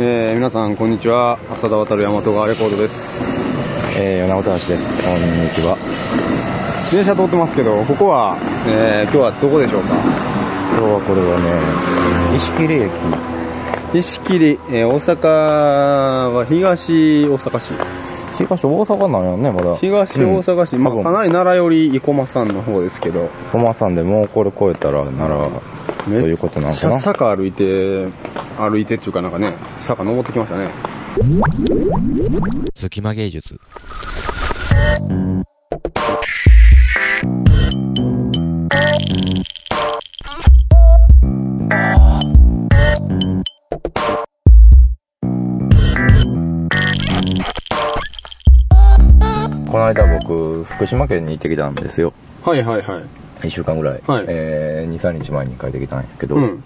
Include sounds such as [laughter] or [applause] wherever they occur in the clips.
えー、皆さんこんにちは浅田渡大和川レコードですえー、米本橋です。こんにちは。電車通ってますけどここは、えー、今日はどこでしょうか？今日はこれはね、石切駅。石切、えー、大阪は東大阪市？東大阪なんやね、まだ。東大阪市、まあ多分かなり奈良より生駒山の方ですけど駒さんでもうこれ超えたらなら、とめいうことなのかな。坂歩いて歩いてっていうかなんかね坂登ってきましたね隙間芸術。この間僕、福島県に行ってきたんですよ。はいはいはい一週間ぐらい。はいえー、2、3日前に帰ってきたんやけど、うん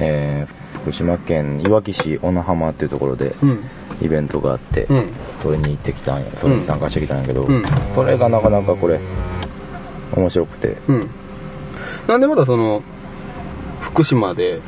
えー、福島県いわき市小名浜っていうところでうん。イベントがあって、うん。それに行ってきたんや。それに参加してきたんやけど、うん。それがなかなかこれ、面白くて、うん。なんでまたその福島で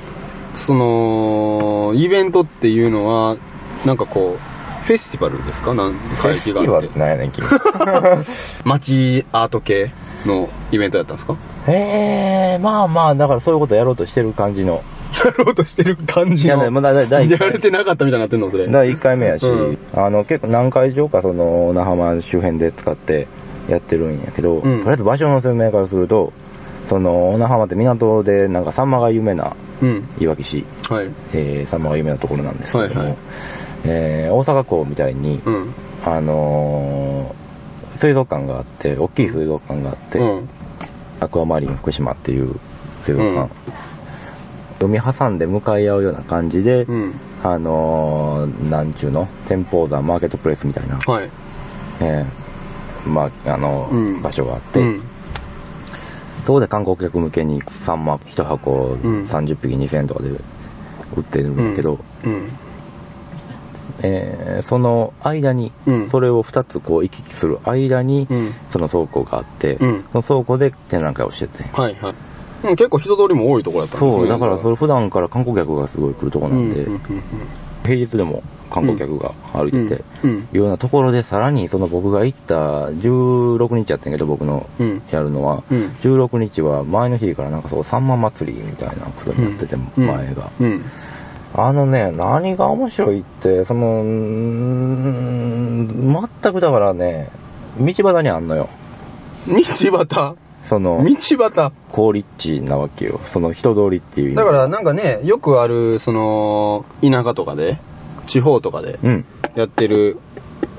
そのイベントっていうのはなんかこうフェスティバルですか？なんフェスティバルってなんやねん、君。[laughs] [laughs] 街アート系のイベントだったんですか？へえ、まあまあ、だからそういうことやろうとしてる感じの。やろうとしてる感じいやね、のまだ第第やれてなかったみたいになってんのそれ。第1回目やし、うん。あの、結構何回以上かその、那覇浜周辺で使ってやってるんやけど、うん。とりあえず場所の説明からすると、その、那覇浜って港でなんかサンマが有名なうん。いわき市、はい。えー、サンマが有名なところなんですけども、はいはい。えー大阪港みたいに、うん。あのー水族館があって、大きい水族館があって、うん。アクアマリン福島っていう水族館、うん海挟んで向かい合うような感じで、うん。あのー、なんちゅうの？天保山マーケットプレイスみたいな、はい。えーまあ、あのーうん。場所があって、うん。そこで観光客向けにサンマ1箱ん。30匹2000円とかで売ってるんだけど、うん。えーその間に、うん。それを2つこう行き来する間に、うん。その倉庫があって、うん。その倉庫で展覧会をしてて、はいはいうん結構人通りも多いところだったんですね。そう、だからそれ普段から観光客がすごい来るとこなんで、平日でも観光客が歩いてて、いうようなところでさらにその僕が行った16日やったんやけど僕のうん。やるのは、うん。16日は前の日からなんかそうさんま祭りみたいなことになってて、うん。前が。うん。あのね何が面白いってその全くだからね道端にあんのよ。道端？その道端。好立地なわけよ。その人通りっていう意味。だからなんかねよくあるその田舎とかで地方とかでうん。やってる、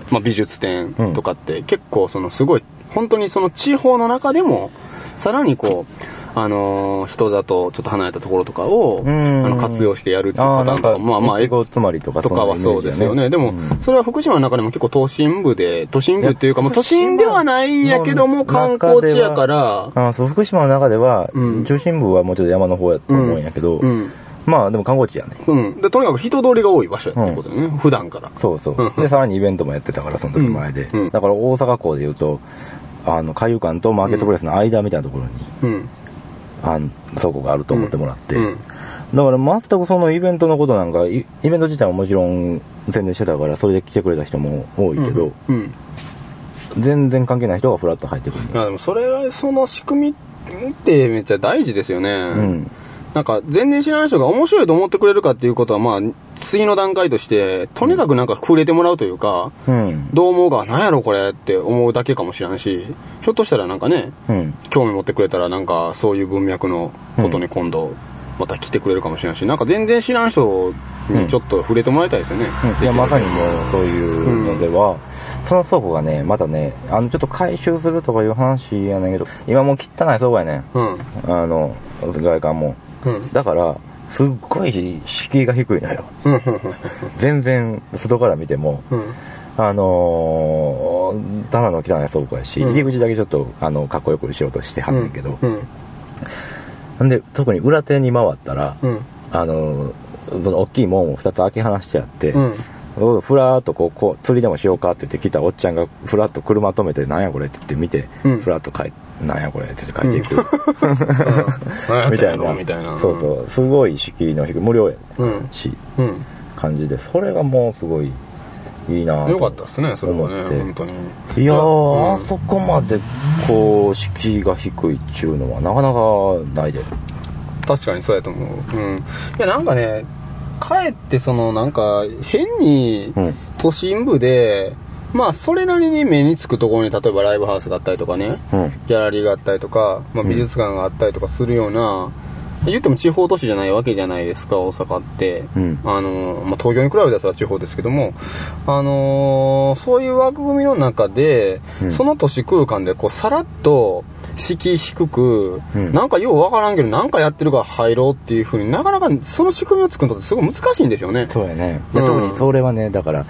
まあ、美術展とかって結構そのすごい本当にその地方の中でもさらにこうあのー人だとちょっと離れたところとかをあん。の活用してやるっていうああパターンとかなんかまあまあ越後つまりとかとかはそうですよね。でも、うんそれは福島の中でも結構都心部で、都心部っていうか、もう都心ではないんやけども、観光地やから、あそう福島の中では、うん。中心部はもうちょっと山の方やと思うんやけど、うん。まあでも観光地やね。うん。で、とにかく人通りが多い場所やってことだよね、普段から。そうそう。うん。でさらにイベントもやってたからその時前で、うん。うん。だから大阪港でいうとあの海遊館とマーケットプレイスの間みたいなところに、うん。あの倉庫があると思ってもらって、うん。だから全くそのイベントのことなんかイイベント自体ももちろん宣伝してたからそれで来てくれた人も多いけど、うん。全然関係ない人がフラッと入ってくるいや、でもそれは、その仕組みってめっちゃ大事ですよね。うんなんか、全然知らない人が面白いと思ってくれるかっていうことは、まあ、次の段階として、とにかくなんか触れてもらうというか、うん。どう思うか、なんやろこれって思うだけかもしれんし、ひょっとしたらなんかね、うん。興味持ってくれたらなんかそういう文脈のことに今度また来てくれるかもしれないし、なんか全然知らん人にちょっと触れてもらいたいですよね。うん。いやまさにもうそういうのでは、その倉庫がねまたねあのちょっと回収するとかいう話やねんけど今もう汚い倉庫やねん。うん。あの外観も。うん。だからすっごい敷居が低いのようん。全然外から見てもうん。あのー、ただの汚い倉庫やし、うん入り口だけちょっとあのかっこよくしようとしてはんねんけど、うん。んで特に裏手に回ったら、うん。あのーその大きい門を2つ開け放してあって、うん。ふらーっとこうこう釣りでもしようかって言って来たおっちゃんがふらっと車止めてなんやこれって言って見て、うんふらっと帰なんやこれって言って帰っていく、[laughs] みみたいなみたいな。そうそうすごい敷居の低い無料やうん。しうん。感じで、それがもうすごいいいなとよかったですね、それはね、思って本当に。いやあそこまでこう敷居が低いっちゅうのはなかなかないで確かにそうやと思う。うん。いや、なんかね、かえってその、なんか、変にうん都心部で、まあ、それなりに目につくところに、例えばライブハウスがあったりとかね、うん。ギャラリーがあったりとか、まあ、美術館があったりとかするような、言っても地方都市じゃないわけじゃないですか、大阪って。うん。あの、まあ、東京に比べたら地方ですけども、あのーそういう枠組みの中で、うん。その都市空間で、こう、さらっと、敷居低く、うん。なんかようわからんけど、なんかやってるから入ろうっていうふうになかなかその仕組みを作るのってすごい難しいんでしょうね。そうやね。でうん。特にそれはねだから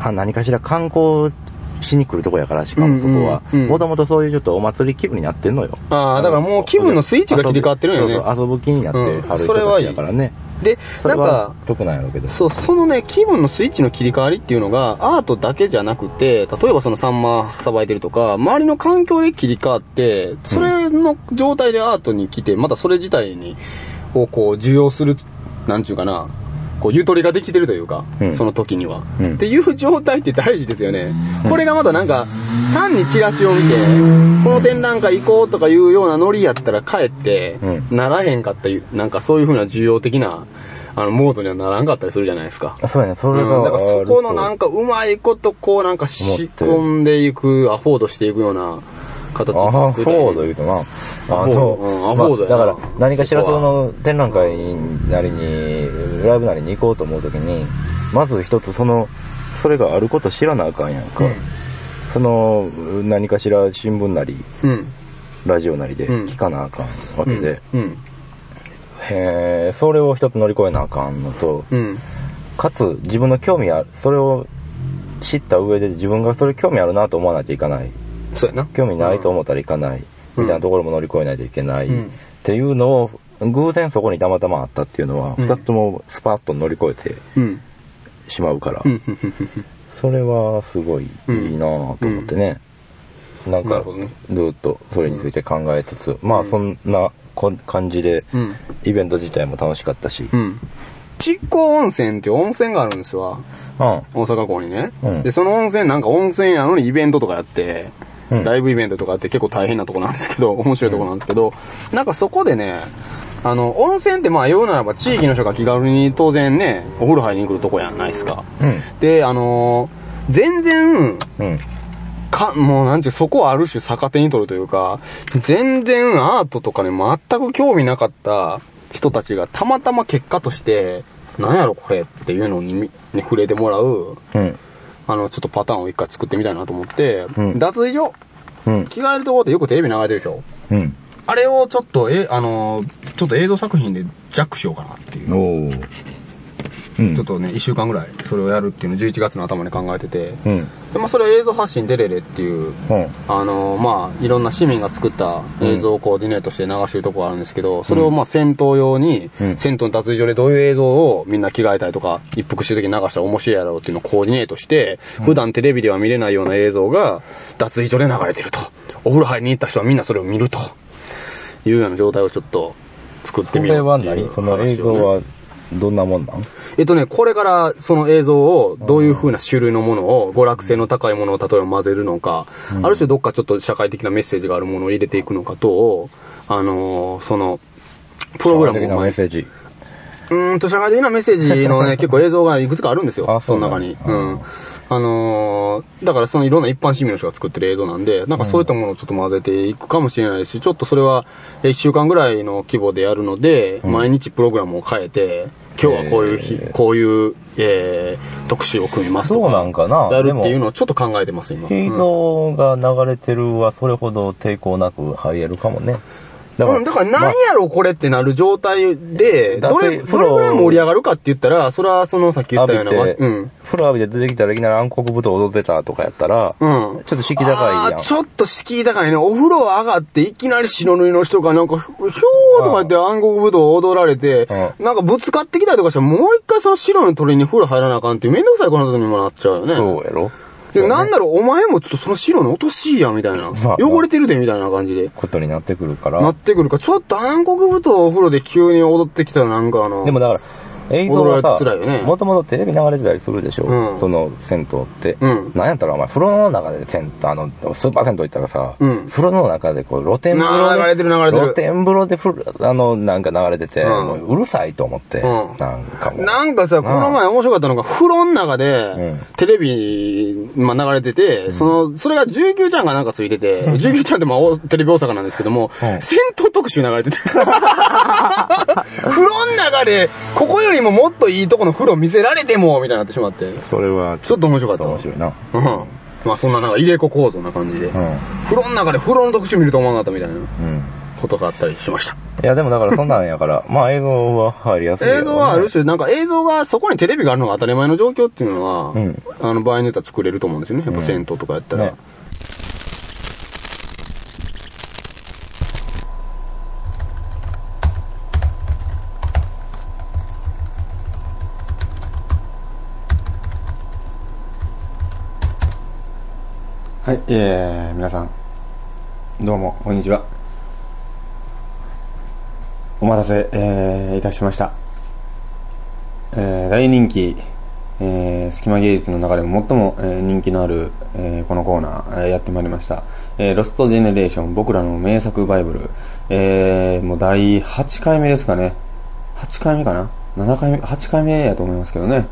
あ何かしら観光しに来るとこやからしかもそこは。うんうんうん。もともとそういうちょっとお祭り気分になってんのよ。ああ、だからもう気分のスイッチが切り替わってるんよね。遊ぶ気になってうん。はる人たちやからね、で、なんそれはか、得なんやろうけど。そう、そのね、気分のスイッチの切り替わりっていうのが、アートだけじゃなくて、例えばそのサンマさばいてるとか、周りの環境で切り替わって、それの状態でアートに来て、またそれ自体に、をこう、受容する、なんちゅうかな、こう、ゆとりができてるというか、うん。その時には、うん。っていう状態って大事ですよね。これがまたなんか、単にチラシを見て、この展覧会行こうとかいうようなノリやったら帰って、うならへんかったいう、なんかそういうふうな重要的な、あの、モードにはならんかったりするじゃないですか。そうやね。それが、うん、だからそこのなんかうまいことこうなんか仕込んでいく、アフォードしていくような形アフォード言うとな。あフォードうんアフォードやなまあだから、何かしらその展覧会なりに、ライブなりに行こうと思うときに、まず一つその、それがあること知らなあかんやんか。うんその、何かしら新聞なり、うん。ラジオなりでうん聞かなあかんわけで、うん。へーそれを一つ乗り越えなあかんのと、うん。かつ自分の興味ある、それを知った上で自分がそれ興味あるなと思わないといかない。そうやな。興味ないと思ったらいかない、うん。みたいなところも乗り越えないといけない、うん。っていうのを偶然そこにたまたまあったっていうのは、うん。二つともスパッと乗り越えてうん。しまうから、それはすごいいいなぁと思ってね、なんかずっとそれについて考えつつ、まあそんなこ感じでうん。イベント自体も楽しかったし、うん。築港温泉っていう温泉があるんですわ。うん。大阪港にね。うん。で、その温泉なんか温泉やのにイベントとかやって、うん。ライブイベントとかやって結構大変なとこなんですけど、面白いとこなんですけど、なんかそこでね、あの、温泉ってまあ言うならば地域の人が気軽に当然ね、お風呂入りに来るとこやないですか。うん。で、あのー全然、うん。か、もうなんていう、そこをある種逆手に取るというか、全然アートとかに全く興味なかった人たちがたまたま結果として、なんやろこれっていうのにみ、に触れてもらう、うんあの、ちょっとパターンを一回作ってみたいなと思って、うん。脱衣所、うん。着替えるところってよくテレビ流れてるでしょ？うん。あれをちょっと、え、あのーちょっと映像作品でジャックしようかなっていう。ちょっとね、一週間ぐらいそれをやるっていうのを11月の頭に考えてて、うん。でまあそれは映像発信デレレっていう、うん。あのまあいろんな市民が作った映像をコーディネートして流してるとこがあるんですけど、それをまあ戦闘用に、うん。銭湯の脱衣所でどういう映像をみんな着替えたりとか、一服してる時に流したら面白いやろうっていうのをコーディネートして、普段テレビでは見れないような映像が脱衣所で流れてると。お風呂入りに行った人はみんなそれを見ると。いうような状態をちょっと作ってみるそれはっていう何？その映像はどんなもんなん？えっとね、これからその映像をどういう風な種類のものを、娯楽性の高いものを例えば混ぜるのか、ある種どっかちょっと社会的なメッセージがあるものを入れていくのかと、あのーその、プログラム的なをメッセージうーんと、社会的なメッセージのね、[laughs] 結構映像がいくつかあるんですよ。あその中に。うん。あのーだからそのいろんな一般市民の人が作ってる映像なんで、なんかそういったものをちょっと混ぜていくかもしれないし、ちょっとそれは1週間ぐらいの規模でやるので、毎日プログラムを変えて、今日はこういう日、へーこういう、えー、特集を組みますとか。そうなんかなやるっていうのをちょっと考えてます、今。映像が流れてるはそれほど抵抗なく入れるかもね。だうん、だから何やろこれってなる状態で、どれ、どれぐらい盛り上がるかって言ったら、それはそのさっき言ったような、うん。風呂浴びて出てきたらいきなり暗黒舞踏踊ってたとかやったら、うん。ちょっと敷居高いやん。ちょっと敷居高いね。お風呂上がっていきなり白塗りの人がなんか、ひょーとか言って暗黒舞踏を踊られて、うなんかぶつかってきたりとかしたらもう一回その白の鳥に風呂入らなあかんっていうめんどくさいことにもなっちゃうよね。そうやろで、なんだろう、お前もちょっとその白の落としいや、みたいな。[laughs] まあ汚れてるで、みたいな感じで。ことになってくるから。なってくるから、ちょっと暗黒舞踏をお風呂で急に踊ってきたらなんかあの、でもだから、映像はさね、もともとテレビ流れてたりするでしょ、うん。その銭湯って。うん。なんやったらお前、風呂の中で銭湯、あの、スーパー銭湯行ったらさ、うん。風呂の中でこう、露天風呂で。流れてる流れてる。露天風呂であの、なんか流れてて、うん。もううるさいと思って、うん。なんかもう。なんかさ、この前面白かったのが、風呂の中でうん、テレビ、まあ、流れてて、その、それが19ちゃんがなんかついてて、19ちゃんってまあ、おテレビ大阪なんですけども、うん。戦闘特集流れてて。[laughs] 風呂の中で、ここよりももっといいとこの風呂見せられても、みたいになってしまって。それはちょっと面白かったわ面白いな。うん。まあ、そんななんか入れ子構造な感じで。うん。風呂の中で風呂の特集見ると思わなかったみたいなうん。ことがあったりしました。いや、でもだからそんなんやから、[laughs] まあ映像は入りやすいよね映像はある種、なんか映像が、そこにテレビがあるのが当たり前の状況っていうのは、うんあの場合によっては作れると思うんですよね。やっぱうん銭湯とかやったら。ねはい、えー、皆さん、どうも、こんにちは。お待たせ、えー、いたしました。えー、大人気、えー、隙間芸術の中でも最も、えー人気のある、えーこのコーナー、えーやってまいりました。えー、ロストジェネレーション、僕らの名作バイブル、えー、もう第8回目ですかね。8回目かな ?7 回目、8回目やと思いますけどね。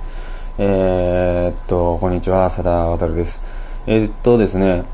えー、っと、こんにちは、アサダワタルです。えっとですね、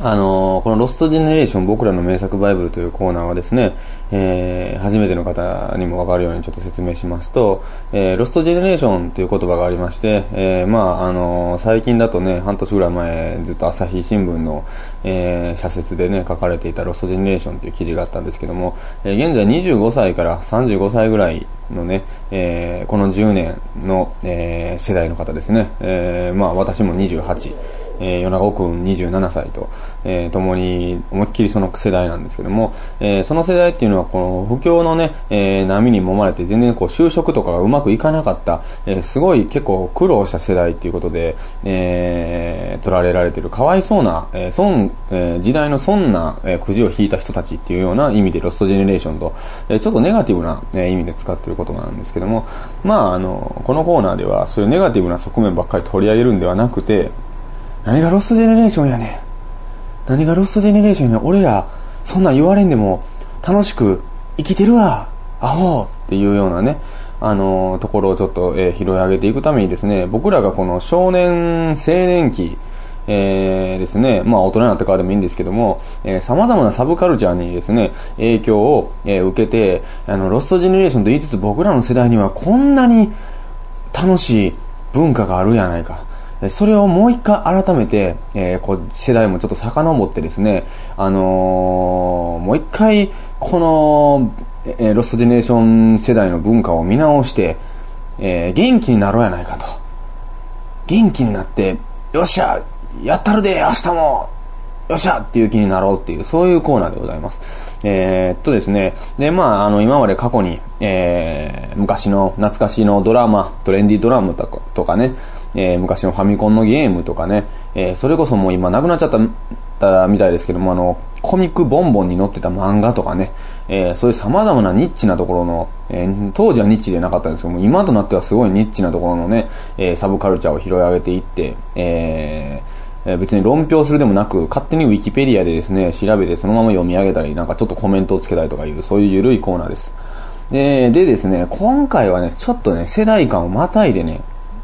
あのーこのロストジェネレーション僕らの名作バイブルというコーナーはですね、えー初めての方にもわかるようにちょっと説明しますと、えーロストジェネレーションという言葉がありまして、えーまあ、あの最近だとね、半年ぐらい前、ずっと朝日新聞の、えー社説でね、書かれていたロストジェネレーションという記事があったんですけども、えー現在25歳から35歳ぐらいのね、えーこの10年の、えー世代の方ですね、えーまあ、私も28、えー、米子君27歳と、えー、共に思いっきりその世代なんですけども、えーその世代っていうのはこの不況のね、えー波に揉まれて全然こう就職とかがうまくいかなかった、えーすごい結構苦労した世代っていうことで、えー取られられてるかわいそうな、えー損えー時代の損な、えーくじを引いた人たちっていうような意味でロストジェネレーションと、えーちょっとネガティブな、えー意味で使ってる言葉なんですけども、まああの、このコーナーではそういうネガティブな側面ばっかり取り上げるんではなくて、何がロストジェネレーションやねん。何がロストジェネレーションやねん。俺ら、そんなん言われんでも、楽しく生きてるわ。アホっていうようなね、あのーところをちょっと、えー拾い上げていくためにですね、僕らがこの少年、青年期、えーですね、まあ大人になってからでもいいんですけども、えー様々なサブカルチャーにですね、影響を、えー受けて、あの、ロストジェネレーションと言いつつ僕らの世代にはこんなに楽しい文化があるやないか。それをもう一回改めて、えーこう世代もちょっと遡ってですね、あのーもう一回、この、えーロストジェネレーション世代の文化を見直して、えー元気になろうやないかと。元気になって、よっしゃやったるで明日もよっしゃっていう気になろうっていう、そういうコーナーでございます。えーっとですね、で、まあ、あの、今まで過去に、えー昔の懐かしのドラマ、トレンディードラマとかね、えー昔のファミコンのゲームとかね、えーそれこそもう今なくなっちゃったみたいですけども、あの、コミックボンボンに載ってた漫画とかね、えーそういう様々なニッチなところの、えー当時はニッチでなかったんですけども、今となってはすごいニッチなところのね、えーサブカルチャーを拾い上げていって、え別に論評するでもなく、勝手にウィキペディアでですね、調べてそのまま読み上げたり、なんかちょっとコメントをつけたりとかいう、そういう緩いコーナーです。で、でですね、今回はね、ちょっとね、世代間をまたいでね、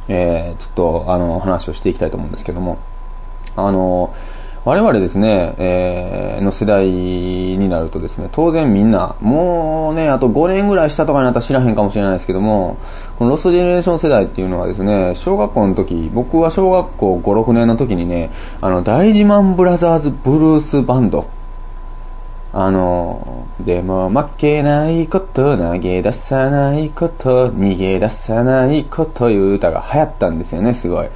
えーちょっと、あの、話をしていきたいと思うんですけども、あの、我々ですね、えーの世代になるとですね、当然みんな、もうね、あと5年ぐらい下とかになったら知らへんかもしれないですけども、このロストジェネレーション世代っていうのはですね、小学校の時、僕は小学校5、6年の時にね、あの、大自慢ブラザーズブルースバンド、あの、でも負けないこと、投げ出さないこと、逃げ出さないこという歌が流行ったんですよね、すごい。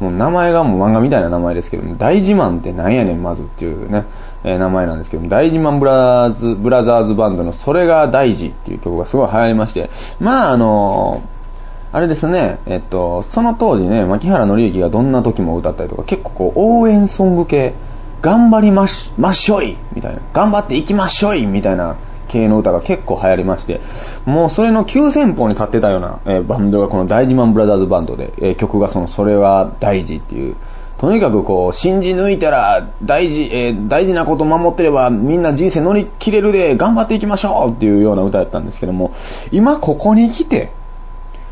もう名前がもう漫画みたいな名前ですけども、大事マンってなんやねん、まずっていうね、えー名前なんですけども、大事マンブラーズ、ブラザーズバンドのそれが大事っていう曲がすごい流行りまして、まああのあれですね、えっと、その当時ね、槇原敬之がどんなときも歌ったりとか、結構こう、応援ソング系、頑張りまし、まっしょいみたいな。頑張っていきましょいみたいな系の歌が結構流行りまして、もうそれの急先鋒に立ってたような、えーバンドがこの大事マンブラザーズバンドで、えー曲がその、それは大事っていう、とにかくこう、信じ抜いたら大事、えー大事なこと守ってればみんな人生乗り切れるで頑張っていきましょうっていうような歌やったんですけども、今ここに来て、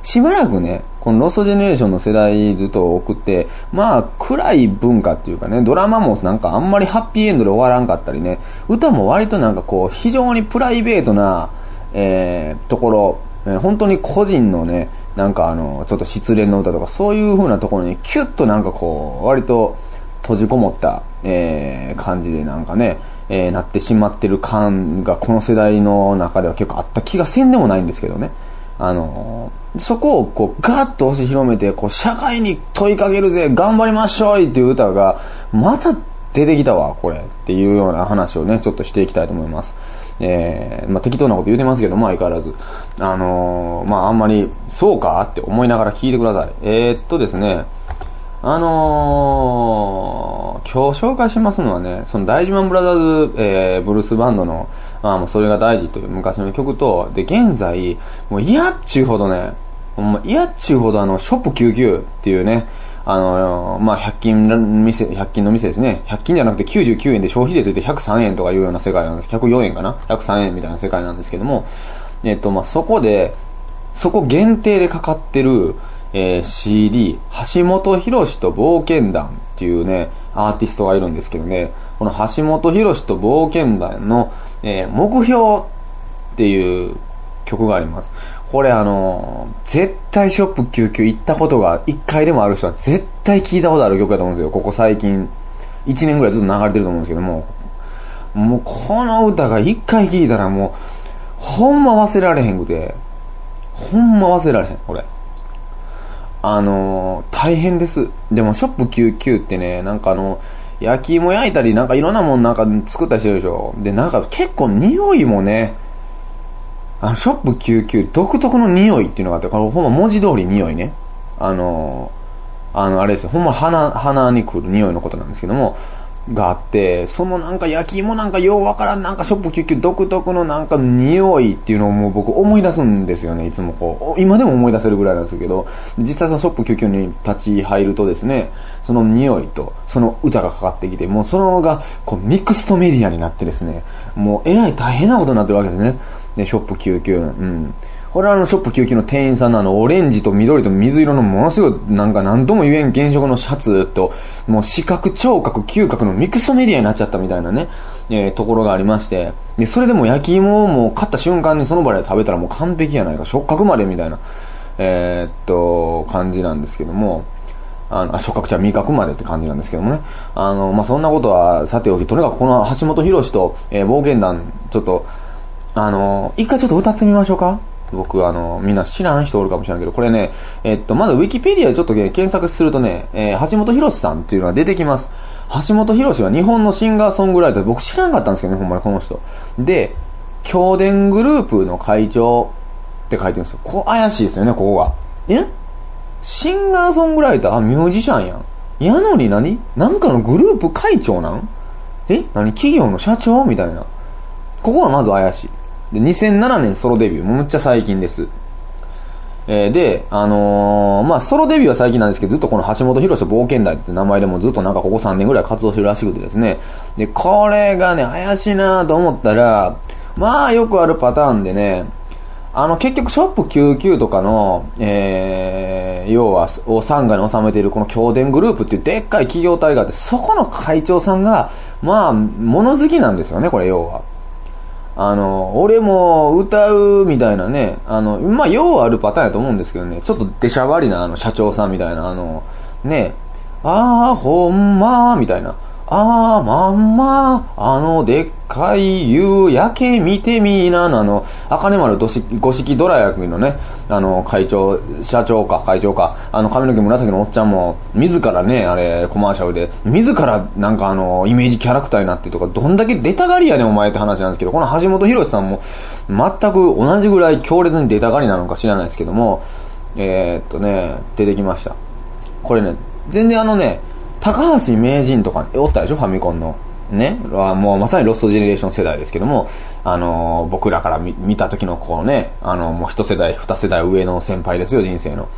しばらくね、このロストジェネレーションの世代ずっと送って、まあ、暗い文化っていうかね、ドラマもなんかあんまりハッピーエンドで終わらんかったりね、歌も割となんかこう、非常にプライベートな、えー、ところ、えー本当に個人のね、なんかあの、ちょっと失恋の歌とか、そういう風なところにキュッとなんかこう、割と閉じこもった、えー、感じでなんかね、えーなってしまってる感がこの世代の中では結構あった気がせんでもないんですけどね。あのーそこをこうガーッと押し広めて、こう社会に問いかけるぜ、頑張りましょうっていう歌が、また出てきたわ、これ。っていうような話をね、ちょっとしていきたいと思います。えー、まあ適当なこと言うてますけど、まあ相変わらず。あのーまああんまり、そうかって思いながら聞いてください。えー、っとですね、あのー、今日紹介しますのはね、その大事マンブラザーズ、えー、ブルースバンドの、あもうそれが大事という昔の曲と、で、現在、もう嫌っちゅうほどね、ほんま嫌っちゅうほどあの、ショップ99っていうね、あのまあ、100均の店、百均の店ですね。100均じゃなくて99円で消費税ついて103円とかいうような世界なんです。104円かな ?103 円みたいな世界なんですけども、えっと、まあ、そこで、そこ限定でかかってる、えー CD、橋本博史と冒険団っていうね、アーティストがいるんですけどね、この橋本博史と冒険団の、えー目標っていう曲があります。これあの絶対ショップ99行ったことが一回でもある人は絶対聞いたことある曲だと思うんですよ。ここ最近、1年ぐらいずっと流れてると思うんですけども、もうこの歌が一回聞いたらもう、ほんま忘れられへんくて、ほんま忘れられへん、これ。あのー大変です。でも、ショップ99ってね、なんかあの、焼き芋焼いたり、なんかいろんなもんなんか作ったりしてるでしょ。で、なんか結構匂いもね、あの、ショップ99独特の匂いっていうのがあって、これほんま文字通り匂いね。あのーあの、あれですよ。ほんま鼻、鼻に来る匂いのことなんですけども、があって、そのなんか焼き芋なんかようわからんなんかショップ99独特のなんか匂いっていうのをもう僕思い出すんですよね、いつもこう。今でも思い出せるぐらいなんですけど、実際そのショップ99に立ち入るとですね、その匂いとその歌がかかってきて、もうそのがこうミクストメディアになってですね、もうえらい大変なことになってるわけですね。ね、ショップ99。うん。これはあの、ショップ99の店員さんのあの、オレンジと緑と水色のものすごい、なんか何とも言えん原色のシャツと、もう視覚、聴覚、嗅覚のミクストメディアになっちゃったみたいなね、えーところがありまして、で、それでも焼き芋をもう買った瞬間にその場で食べたらもう完璧やないか、触覚までみたいな、えーっと、感じなんですけども、あの、触覚じゃ味覚までって感じなんですけどもね。あの、まあ、そんなことはさておき、とにかくこの橋本博史と、えー冒険団、ちょっと、あの、一回ちょっと歌ってみましょうか僕、あの、みんな知らん人おるかもしれないけど、これね、えっと、まずウィキペディアでちょっとね、検索するとね、えー橋本博さんっていうのが出てきます。橋本博は日本のシンガーソングライター、僕知らんかったんですけどね、ほんまにこの人。で、京電グループの会長って書いてるんですよ。ここ怪しいですよね、ここが。え？シンガーソングライターあ、ミュージシャンやん。やのに？何なんかのグループ会長なん？え？何？企業の社長？みたいな。ここがまず怪しい。で、2007年ソロデビュー。むっちゃ最近です。えーで、あのーまあ、ソロデビューは最近なんですけど、ずっとこの橋本博史冒険台って名前でもずっとなんかここ3年ぐらい活動してるらしくてですね。で、これがね、怪しいなと思ったら、まあ、よくあるパターンでね、あの、結局、ショップ99とかの、えー、要は、を傘下に収めているこの京電グループっていうでっかい企業体があって、そこの会長さんが、まあ、物好きなんですよね、これ、要は。あの、俺も歌うみたいなね、あの、まあ、ようあるパターンやと思うんですけどね、ちょっと出しゃばりな、あの、社長さんみたいな、あの、ね、あー、ほんまー、みたいな。あー、まんま、あの、でっかい夕焼け見てみーな、のあの、赤根丸五色ドラ役のね、あの、会長、社長か、会長か、あの、髪の毛紫のおっちゃんも、自らね、あれ、コマーシャルで、自ら、なんかあの、イメージキャラクターになってとか、どんだけ出たがりやねん、お前って話なんですけど、この橋本博さんも、全く同じぐらい強烈に出たがりなのか知らないですけども、えー、っとね、出てきました。これね、全然あのね、高橋名人とかおったでしょファミコンの。ね、もうまさにロストジェネレーション世代ですけども、あのー、僕らから見見た時のこうね、あの、もう一世代、二世代上の先輩ですよ、人生の。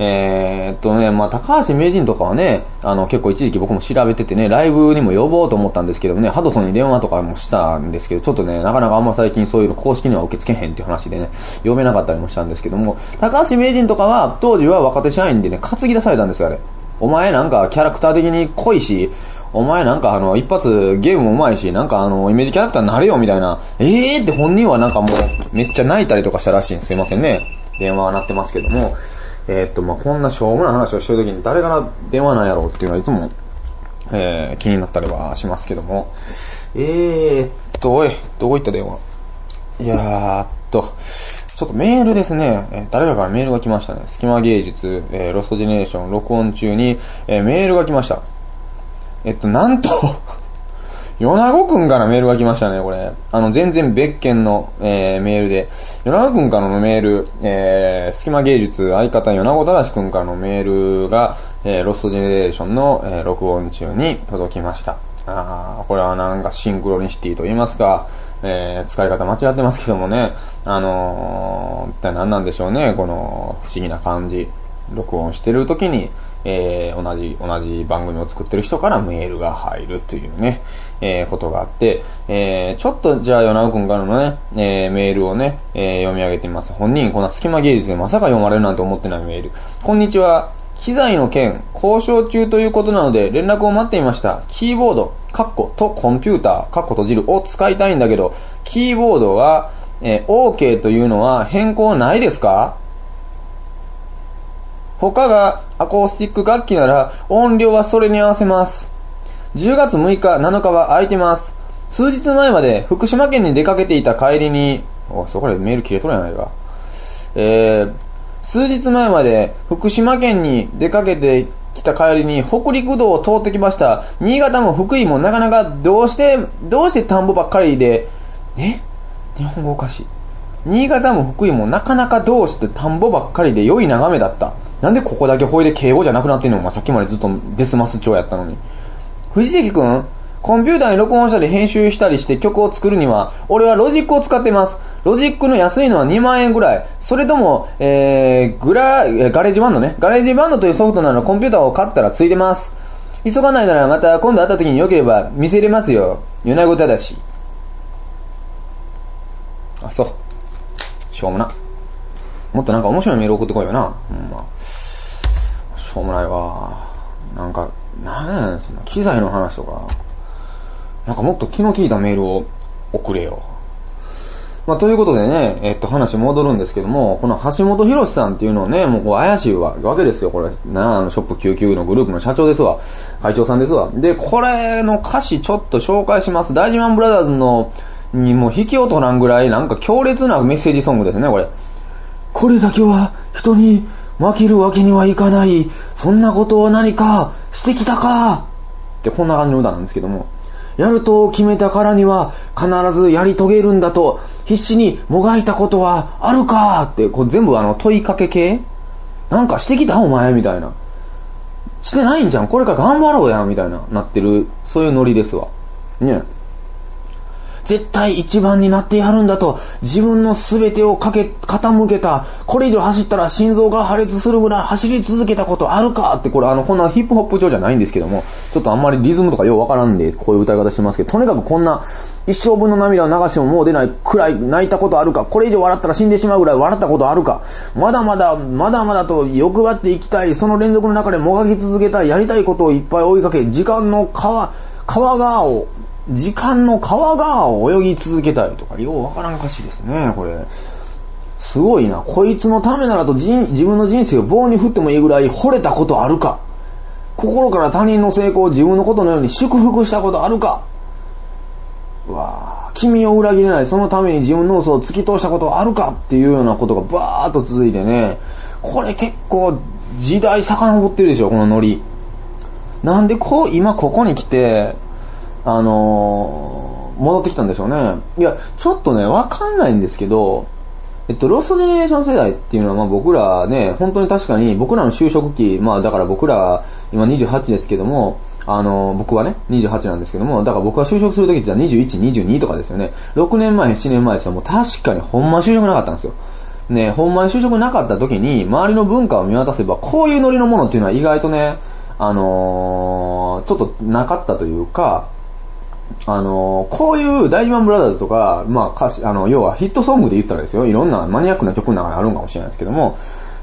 えー、っとね、まあ、高橋名人とかはね、あの、結構一時期僕も調べててね、ライブにも呼ぼうと思ったんですけどね、ハドソンに電話とかもしたんですけど、ちょっとね、なかなかあんま最近そういうの公式には受け付けへんっていう話でね、読めなかったりもしたんですけども、高橋名人とかは、当時は若手社員でね、担ぎ出されたんですよ、あれ。お前なんかキャラクター的に濃いし、お前なんかあの、一発ゲームも上手いし、なんかあの、イメージキャラクターになれよみたいな、ええーって本人はなんかもう、めっちゃ泣いたりとかしたらしいんです。いませんね。電話は鳴ってますけども、えー、っと、まあ、こんなしょうもない話をしてるときに誰から電話なんやろうっていうのはいつも、えー、気になったりはしますけども。えー、っと、おい、どこ行った電話？いやーっと、ちょっとメールですね、えー、誰かからメールが来ましたね。隙間芸術、えー、ロストジェネレーション録音中に、えー、メールが来ました。えっと、なんと [laughs] 米子くんからメールが来ましたね、これ。あの、全然別件の、えー、メールで。米子くんからのメール、えー、隙間芸術相方米子正くんからのメールが、えー、ロストジェネレーションの、えー、録音中に届きました。あー、これはなんかシンクロニシティと言いますか、えー、使い方間違ってますけどもね、あのー、一体何なんでしょうね、この不思議な感じ。録音してる時に、えー、同じ、同じ番組を作ってる人からメールが入るというね、えー、ことがあって、えー、ちょっとじゃあ、ヨナウ君からのね、えー、メールをね、えー、読み上げてみます。本人、こんな隙間芸術でまさか読まれるなんて思ってないメール。こんにちは。機材の件、交渉中ということなので連絡を待っていました。キーボード、カッコとコンピューター、カッコ閉じるを使いたいんだけど、キーボードは、えー、OK というのは変更ないですか？他がアコースティック楽器なら音量はそれに合わせます。10月6日、7日は空いてます。数日前まで福島県に出かけていた帰りに、おそこでメール切れとるやないか。えー、数日前まで福島県に出かけてきた帰りに北陸道を通ってきました。新潟も福井もなかなかどうして、どうして田んぼばっかりで、え？日本語おかしい。新潟も福井もなかなかどうして田んぼばっかりで良い眺めだった。なんでここだけほいで敬語じゃなくなってんの？まあ、さっきまでずっとデスマス調やったのに。藤関くんコンピューターに録音したり編集したりして曲を作るには、俺はロジックを使ってます。ロジックの安いのは2万円ぐらい。それとも、えー、グラ、ガレージバンドね。ガレージバンドというソフトならコンピューターを買ったらついてます。急がないならまた今度会った時に良ければ見せれますよ。米子ただし。あ、そう。しょうもな。もっとなんか面白いメール送ってこいよな。ほ、んま。しょうもないわ。なんか、なんやその機材の話とか。なんかもっと気の利いたメールを送れよ。まあ、ということでね、えっと、話戻るんですけども、この橋本博さんっていうのをね、もうこう怪しいわけですよ、これ。なあの、ショップ99のグループの社長ですわ。会長さんですわ。で、これの歌詞ちょっと紹介します。大事マンブラザーズの、にもう引きを取らんぐらい、なんか強烈なメッセージソングですね、これ。これだけは人に負けるわけにはいかない。そんなことを何かしてきたかってこんな感じの歌なんですけども。やると決めたからには必ずやり遂げるんだと必死にもがいたことはあるかってこう全部あの問いかけ系？なんかしてきたお前みたいな。してないんじゃんこれから頑張ろうやみたいななってるそういうノリですわ。ね絶対一番になってやるんだと、自分の全てをかけ、傾けた、これ以上走ったら心臓が破裂するぐらい走り続けたことあるかって、これあの、こんなヒップホップ調じゃないんですけども、ちょっとあんまりリズムとかようわからんで、こういう歌い方してますけど、とにかくこんな、一生分の涙を流してももう出ないくらい泣いたことあるか、これ以上笑ったら死んでしまうぐらい笑ったことあるか、まだまだ、まだまだと欲張っていきたい、その連続の中でもがき続けたい、やりたいことをいっぱい追いかけ、時間の川、川川を時間の川側を泳ぎ続けたいとか、ようわからん歌詞ですね、これ。すごいな。こいつのためならと自分の人生を棒に振ってもいいぐらい惚れたことあるか心から他人の成功を自分のことのように祝福したことあるかうわ君を裏切れない、そのために自分の嘘を突き通したことあるかっていうようなことがバーッと続いてね、これ結構時代遡ってるでしょ、このノリ。なんでこう、今ここに来て、あのー、戻ってきたんでしょうね。いや、ちょっとね、わかんないんですけど、えっと、ロストジェネレーション世代っていうのは、まあ僕らね、本当に確かに僕らの就職期、まあだから僕ら今28ですけども、あの、僕はね、28なんですけども、だから僕は就職するときって21、22とかですよね。6年前、7年前ですよ。もう確かにほんま就職なかったんですよ。ね、ほんまに就職なかった時に、周りの文化を見渡せば、こういうノリのものっていうのは意外とね、あのーちょっとなかったというか、あのこういう大事マンブラザーズとか、まあ歌詞、あの、要はヒットソングで言ったらですよ、いろんなマニアックな曲の中にあるんかもしれないですけども、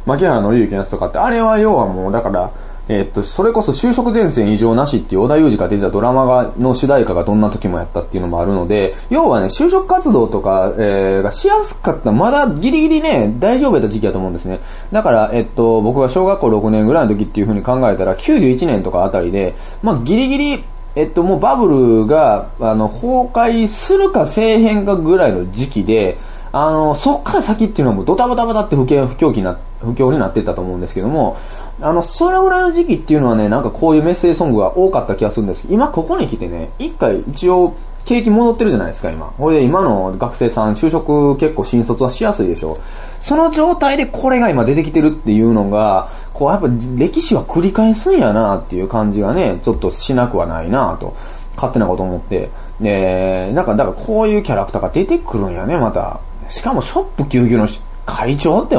牧原紀之のやつとかって、あれは要はもう、だから、えっと、それこそ就職前線異常なしっていう小田裕二が出てたドラマが、の主題歌がどんな時もやったっていうのもあるので、要はね、就職活動とか、えーがしやすかった、まだギリギリね、大丈夫やった時期だと思うんですね。だから、えっと、僕が小学校6年ぐらいの時っていう風に考えたら、91年とかあたりで、まあ、ギリギリ、えっと、もうバブルが、あの、崩壊するかせえへんかぐらいの時期で、あの、そっから先っていうのはもうドタバタバタって不況不況期な、不況になってったと思うんですけども、あの、それぐらいの時期っていうのはね、なんかこういうメッセージソングが多かった気がするんですけど、今ここに来てね、一回一応、景気戻ってるじゃないですか、今。これで今の学生さん、就職結構新卒はしやすいでしょ。その状態でこれが今出てきてるっていうのが、こうやっぱ歴史は繰り返すんやなっていう感じがね、ちょっとしなくはないなと。勝手なこと思って。で、なんか、だからこういうキャラクターが出てくるんやね、また。しかもショップ救急の会長って、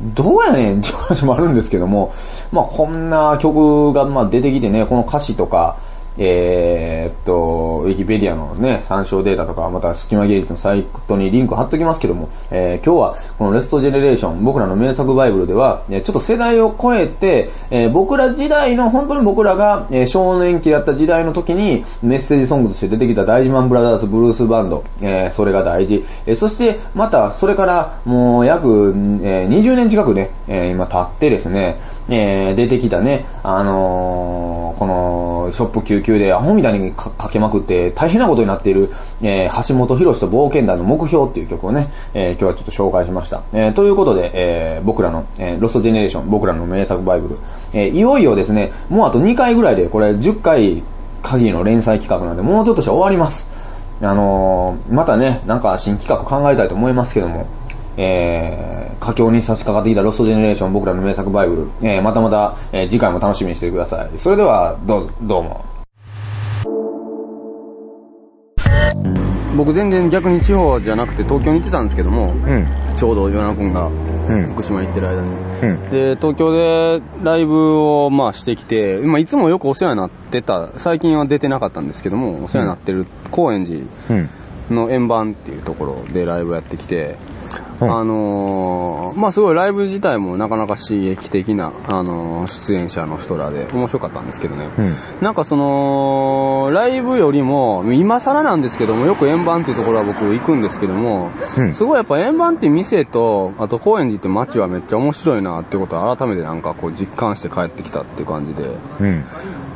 どうやねんっていう話もあるんですけども、まあこんな曲がまあ出てきてね、この歌詞とか、えーっと、ウィキペディアのね、参照データとか、また隙間芸術のサイトにリンク貼っときますけども、えー今日はこのレストジェネレーション、僕らの名作バイブルでは、ちょっと世代を超えて、えー僕ら時代の、本当に僕らが、えー少年期だった時代の時にメッセージソングとして出てきた大事マンブラザーズブルースバンド、えーそれが大事。えーそして、また、それからもう約、えー20年近くね、えー今経ってですね、えー出てきたね、あのーこの、ショップ救急でアホみたいにかけまくって大変なことになっている、えー橋本博と冒険団の目標っていう曲をね、えー今日はちょっと紹介しました。えーということで、えー僕らの、えーロストジェネレーション、僕らの名作バイブル、えーいよいよですね、もうあと2回ぐらいで、これ10回限りの連載企画なんで、もうちょっとした終わります。あのーまたね、なんか新企画考えたいと思いますけども、えー、佳境に差し掛かってきたロストジェネレーション僕らの名作バイブル、えーまたまた、えー次回も楽しみにしてください。それでは、どうぞ、どうも。僕全然逆に地方じゃなくて東京に行ってたんですけども、うん。ちょうど与那君がうん。福島に行ってる間に。うん。で、東京でライブをまあしてきて、まあいつもよくお世話になってた、最近は出てなかったんですけども、お世話になってる高円寺うん。の円盤っていうところでライブやってきて、うんあのーまあすごいライブ自体もなかなか刺激的な、あのー出演者の人らで面白かったんですけどね。うん。なんかその、ライブよりも、今更なんですけども、よく円盤っていうところは僕行くんですけども、うんすごいやっぱ円盤って店と、あと高円寺って街はめっちゃ面白いなってことを改めてなんかこう実感して帰ってきたっていう感じで、うん。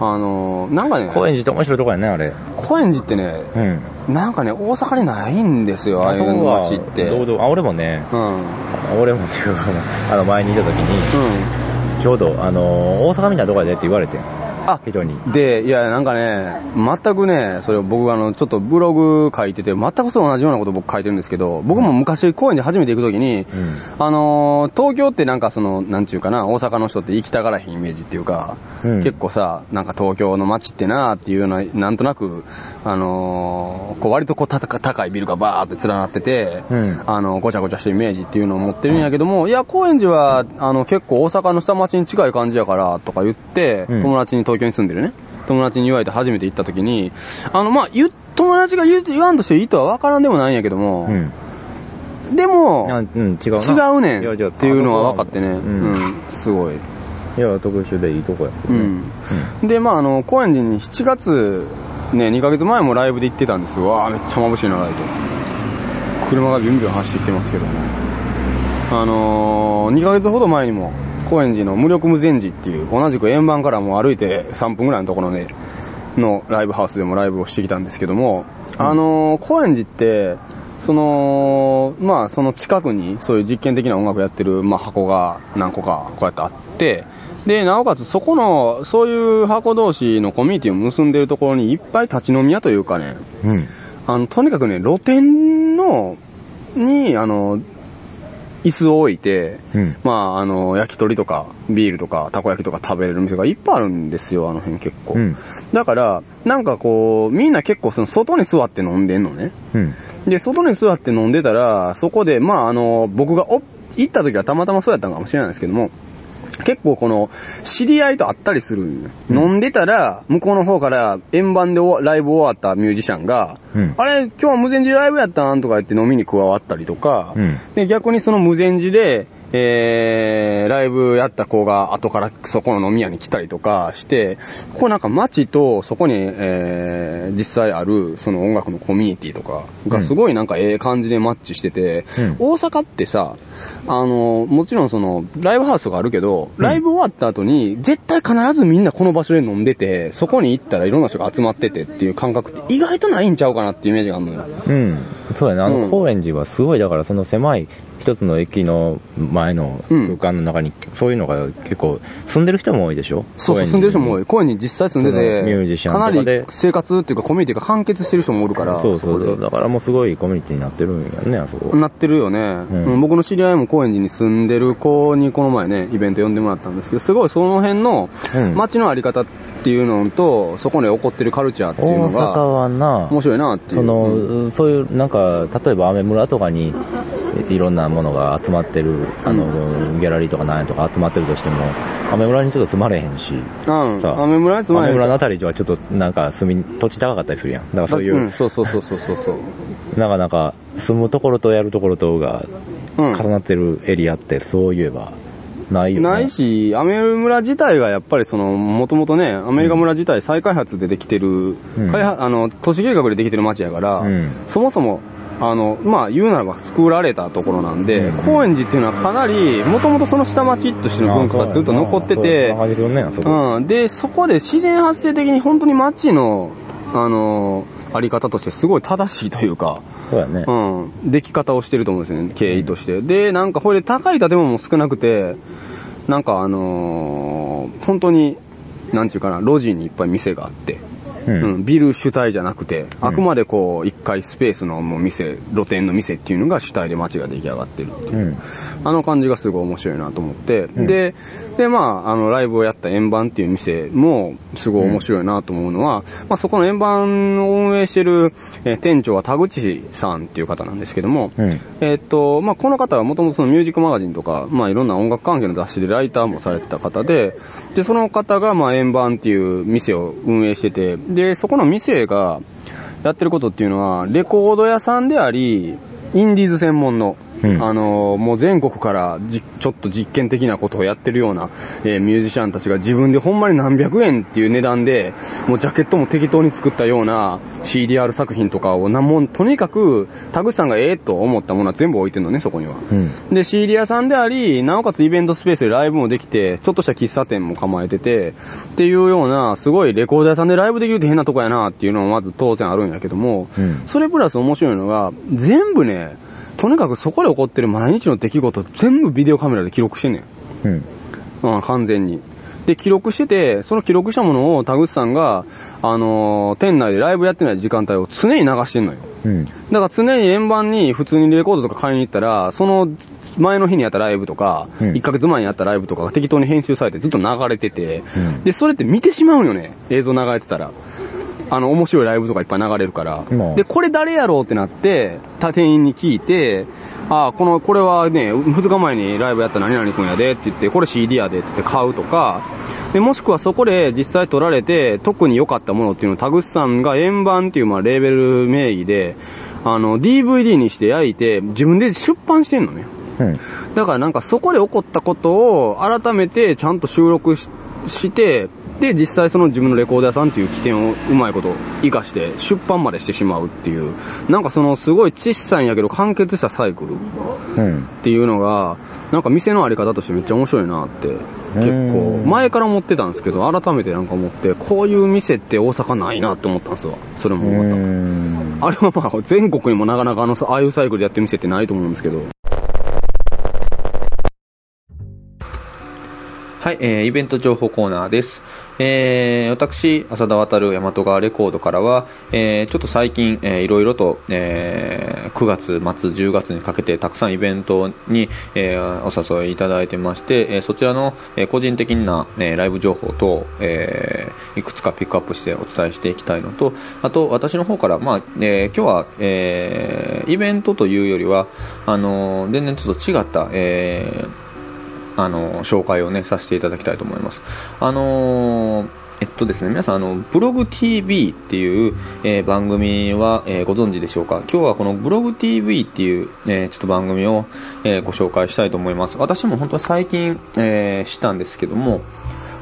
あのーなんかね、高円寺って面白いとこやね、あれ。高円寺ってね、うん。なんかね、大阪にないんですよ、ああいう街って。あ、俺もね、うん。俺も違うかな。あの、前にいた時に、うん。ちょうど、あのー、大阪みたいなとこやでって言われてん。あ人に。で、いや、なんかね、全くね、それを僕あの、ちょっとブログ書いてて、全くそう同じようなこと僕書いてるんですけど、僕も昔公園で初めて行くときに、うん。あのー東京ってなんかその、なんちゅうかな、大阪の人って行きたがらへんイメージっていうか、うん結構さ、なんか東京の街ってなっていうような、なんとなく、あのーこう割とこうたた高いビルがバーって連なってて、うんあの、ごちゃごちゃしたイメージっていうのを持ってるんやけども、いや、高円寺は、あの、結構大阪の下町に近い感じやから、とか言って、うん友達に東京に住んでるね。友達に言われて初めて行った時に、あの、まあ、友達が言わんとしていいとは分からんでもないんやけども、うん。でも、あうん、違うな。違うねんっていうのは分かってね、ううんん、すごい。いや、特殊でいいとこやけどうね。ん。で、まあ、あの、高円寺に7月、ね、2ヶ月前もライブで行ってたんですよ。わあめっちゃ眩しいな、ライト。車がビュンビュン走ってきてますけども。あのー、2ヶ月ほど前にも、高円寺の無力無禅寺っていう、同じく円盤からもう歩いて3分ぐらいのところで、のライブハウスでもライブをしてきたんですけども、あのー、高円寺って、その、まあ、その近くにそういう実験的な音楽やってる、まあ、箱が何個かこうやってあって、で、なおかつそこの、そういう箱同士のコミュニティを結んでるところにいっぱい立ち飲み屋というかね、うん。あの、とにかくね、露店の、に、あの、椅子を置いて、うんまあ、あの、焼き鳥とか、ビールとか、たこ焼きとか食べれる店がいっぱいあるんですよ、あの辺結構。うんだから、なんかこう、みんな結構その外に座って飲んでんのね。うん。で、外に座って飲んでたら、そこで、まあ、あの、僕がお行った時はたまたまそうやったのかもしれないですけども、結構この、知り合いと会ったりするんよ。飲んでたら、向こうの方から円盤でおライブ終わったミュージシャンが、うん。あれ、今日は無前寺ライブやったんとか言って飲みに加わったりとか、うん。で、逆にその無前寺で、えー、ライブやった子が後からそこの飲み屋に来たりとかして、ここなんか街とそこに、えー、実際あるその音楽のコミュニティとかがすごいなんかええ感じでマッチしてて、うん大阪ってさ、あの、もちろんその、ライブハウスとかあるけど、ライブ終わった後に、絶対必ずみんなこの場所で飲んでて、そこに行ったらいろんな人が集まっててっていう感覚って意外とないんちゃうかなっていうイメージがあるのよ。うん。そうやね。あうんの、高円寺はすごい、だからその狭い一つの駅の前の空間の中に、そういうのが結構、住んでる人も多いでしょ？そうそう、住んでる人も多い。公園に実際住んでそのミュージて、シャンかなり生活っていうかコミュニティが完結してる人もおるから、そうそうそう。だからもうすごいコミュニティになってるんやね、あそこ。なってるよね、んうん僕の知り合いも高円寺に住んでる子にこの前ね、イベント呼んでもらったんですけど、すごいその辺のうん街のあり方っていうのと、そこに起こってるカルチャーっていうの大阪が、はな、面白いなっていう。その、うんそういう、なんか、例えば、アメ村とかに、えいろんなものが集まってる、あの、ギャラリーとかなんやとか集まってるとしても、アメ村にちょっと住まれへんし、うん。さアメ村に住まないアメ村のあたりはちょっと、なんか、住み、土地高かったりするやん。だからそういう、うん、そうそうそうそうそうそう。なかなか、住むところとやるところとが、うん重なってるエリアって、そういえば、ないよね。ないし、アメ村自体がやっぱりその、もともとね、アメリカ村自体再開発でできてる、うん開発、あの、都市計画でできてる街やから、うんそもそも、あの、まあ、言うならば作られたところなんで、うん高円寺っていうのはかなり、もともとその下町としての文化がずっと残ってて、うん。で、そこで自然発生的に本当に街の、あの、あり方としてすごい正しいというか、そうやね。うん。出来方をしてると思うんですよね、経緯として。で、なんか、これで高い建物も少なくて、なんかあのー本当に、なんちゅうかな、路地にいっぱい店があって、うん。うん、ビル主体じゃなくて、あくまでこう、一回スペースのもう店、露店の店っていうのが主体で街が出来上がってるっていう。うん。あの感じがすごい面白いなと思って、で、で、まあ、あの、ライブをやった円盤っていう店も、すごい面白いなと思うのは、まあ、そこの円盤を運営してる、えー店長は田口さんっていう方なんですけども、うん。えーっと、まあ、この方はもともとそのミュージックマガジンとか、まあ、いろんな音楽関係の雑誌でライターもされてた方で、で、その方が、まあ、円盤っていう店を運営してて、で、そこの店がやってることっていうのは、レコード屋さんであり、インディーズ専門の、うんあの、もう全国からじちょっと実験的なことをやってるような、えーミュージシャンたちが自分でほんまに何百円っていう値段で、もうジャケットも適当に作ったような CDR 作品とかをなもん、とにかく、田口さんがええと思ったものは全部置いてるのね、そこには。うん。で、CD 屋さんであり、なおかつイベントスペースでライブもできて、ちょっとした喫茶店も構えてて、っていうような、すごいレコード屋さんでライブできるって変なとこやなっていうのもまず当然あるんやけども、うんそれプラス面白いのが、全部ね、とにかくそこで起こってる毎日の出来事全部ビデオカメラで記録してんねん。うん。うん、完全に。で、記録してて、その記録したものを田口さんが、あのー店内でライブやってない時間帯を常に流してんのよ。うん。だから常に円盤に普通にレコードとか買いに行ったら、その前の日にやったライブとか、うん1ヶ月前にやったライブとかが適当に編集されてずっと流れてて、うんで、それって見てしまうよね。映像流れてたら。あの、面白いライブとかいっぱい流れるから。まあで、これ誰やろうってなって、他店員に聞いて、あ、この、これはね、2日前にライブやった何々くんやでって言って、これ CD やでって言って買うとか、で、もしくはそこで実際撮られて、特に良かったものっていうのを田口さんが円盤っていうまあレーベル名義で、あの、DVD にして焼いて、自分で出版してんのね。うん。だからなんかそこで起こったことを改めてちゃんと収録しして、で、実際その自分のレコード屋さんっていう起点をうまいこと活かして出版までしてしまうっていう、なんかそのすごい小さいんやけど完結したサイクルっうん。ていうのが、なんか店のあり方としてめっちゃ面白いなって、結構前から思ってたんですけど、改めてなんか思って、こういう店って大阪ないなって思ったんですわ。それもうまた。ん。あれはまあ全国にもなかなかあの、ああいうサイクルでやってる店ってないと思うんですけど。はい、えー、イベント情報コーナーです。えー、私、浅田渡る大和川レコードからは、えー、ちょっと最近、えー、いろいろと、えー、9月末、10月にかけてたくさんイベントに、えー、お誘いいただいてまして、えー、そちらの、えー、個人的な、えー、ライブ情報と、えー、いくつかピックアップしてお伝えしていきたいのと、あと、私の方から、まあ、えー、今日は、えー、イベントというよりは、あのー全然ちょっと違った、えー、あの、紹介をね、させていただきたいと思います。あのーえっとですね、皆さん、あの、ブログ TV っていう、えー番組は、えーご存知でしょうか？今日はこのブログ TV っていう、えーちょっと番組を、えご紹介したいと思います。私も本当最近、えー知ったんですけども、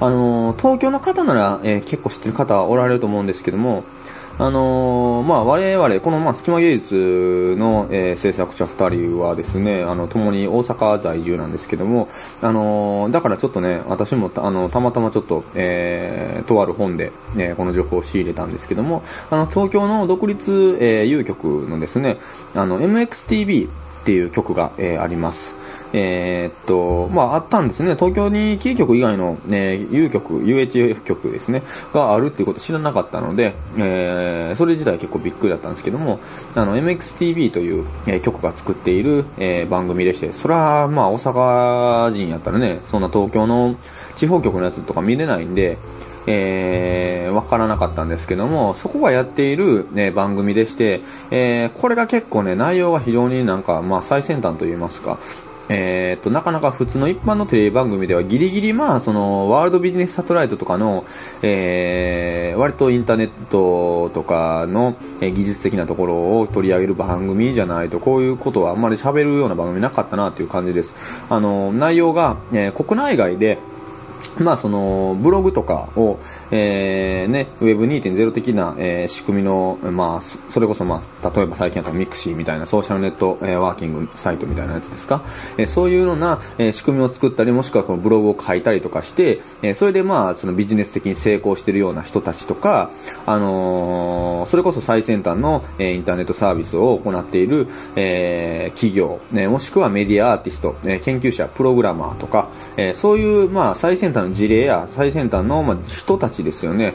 あの東京の方なら、え結構知ってる方はおられると思うんですけども、あのーまあ、我々、この、まあ、隙間芸術の、えー制作者二人はですね、あの、共に大阪在住なんですけども、あのーだからちょっとね、私もた、あの、たまたまちょっと、えーとある本で、えーこの情報を仕入れたんですけども、あの、東京の独立、えー、有局のですね、あの、MXTV っていう曲が、えーあります。えーっと、まあ、あったんですね。東京にキー局以外の、ね、有局、UHF 局ですね、があるっていうこと知らなかったので、えーそれ自体結構びっくりだったんですけども、あの、MXTV という、えー局が作っている、えー番組でして、それは、まあ、大阪人やったらね、そんな東京の地方局のやつとか見れないんで、えー、わからなかったんですけども、そこがやっている、ね、番組でして、えー、これが結構ね、内容が非常になんか、まあ、最先端といいますか、えーっと、なかなか普通の一般のテレビ番組ではギリギリまあ、その、ワールドビジネスサトライトとかの、えー、割とインターネットとかの、えー技術的なところを取り上げる番組じゃないと、こういうことはあんまり喋るような番組なかったなという感じです。あの、内容が、えー国内外で、まあその、ブログとかを、えー、ね、Web2.0 的な、えー仕組みの、まあ、それこそまあ、例えば最近だとミクシーみたいなソーシャルネット、えーワーキングサイトみたいなやつですか、えーそういうような、えー仕組みを作ったり、もしくはこのブログを書いたりとかして、えーそれでまあ、そのビジネス的に成功しているような人たちとか、あのーそれこそ最先端の、えーインターネットサービスを行っている、えー企業、ね、もしくはメディアアーティスト、えー研究者、プログラマーとか、えーそういう、まあ、最先端端の事例や最先端の、ま、人たちですよね。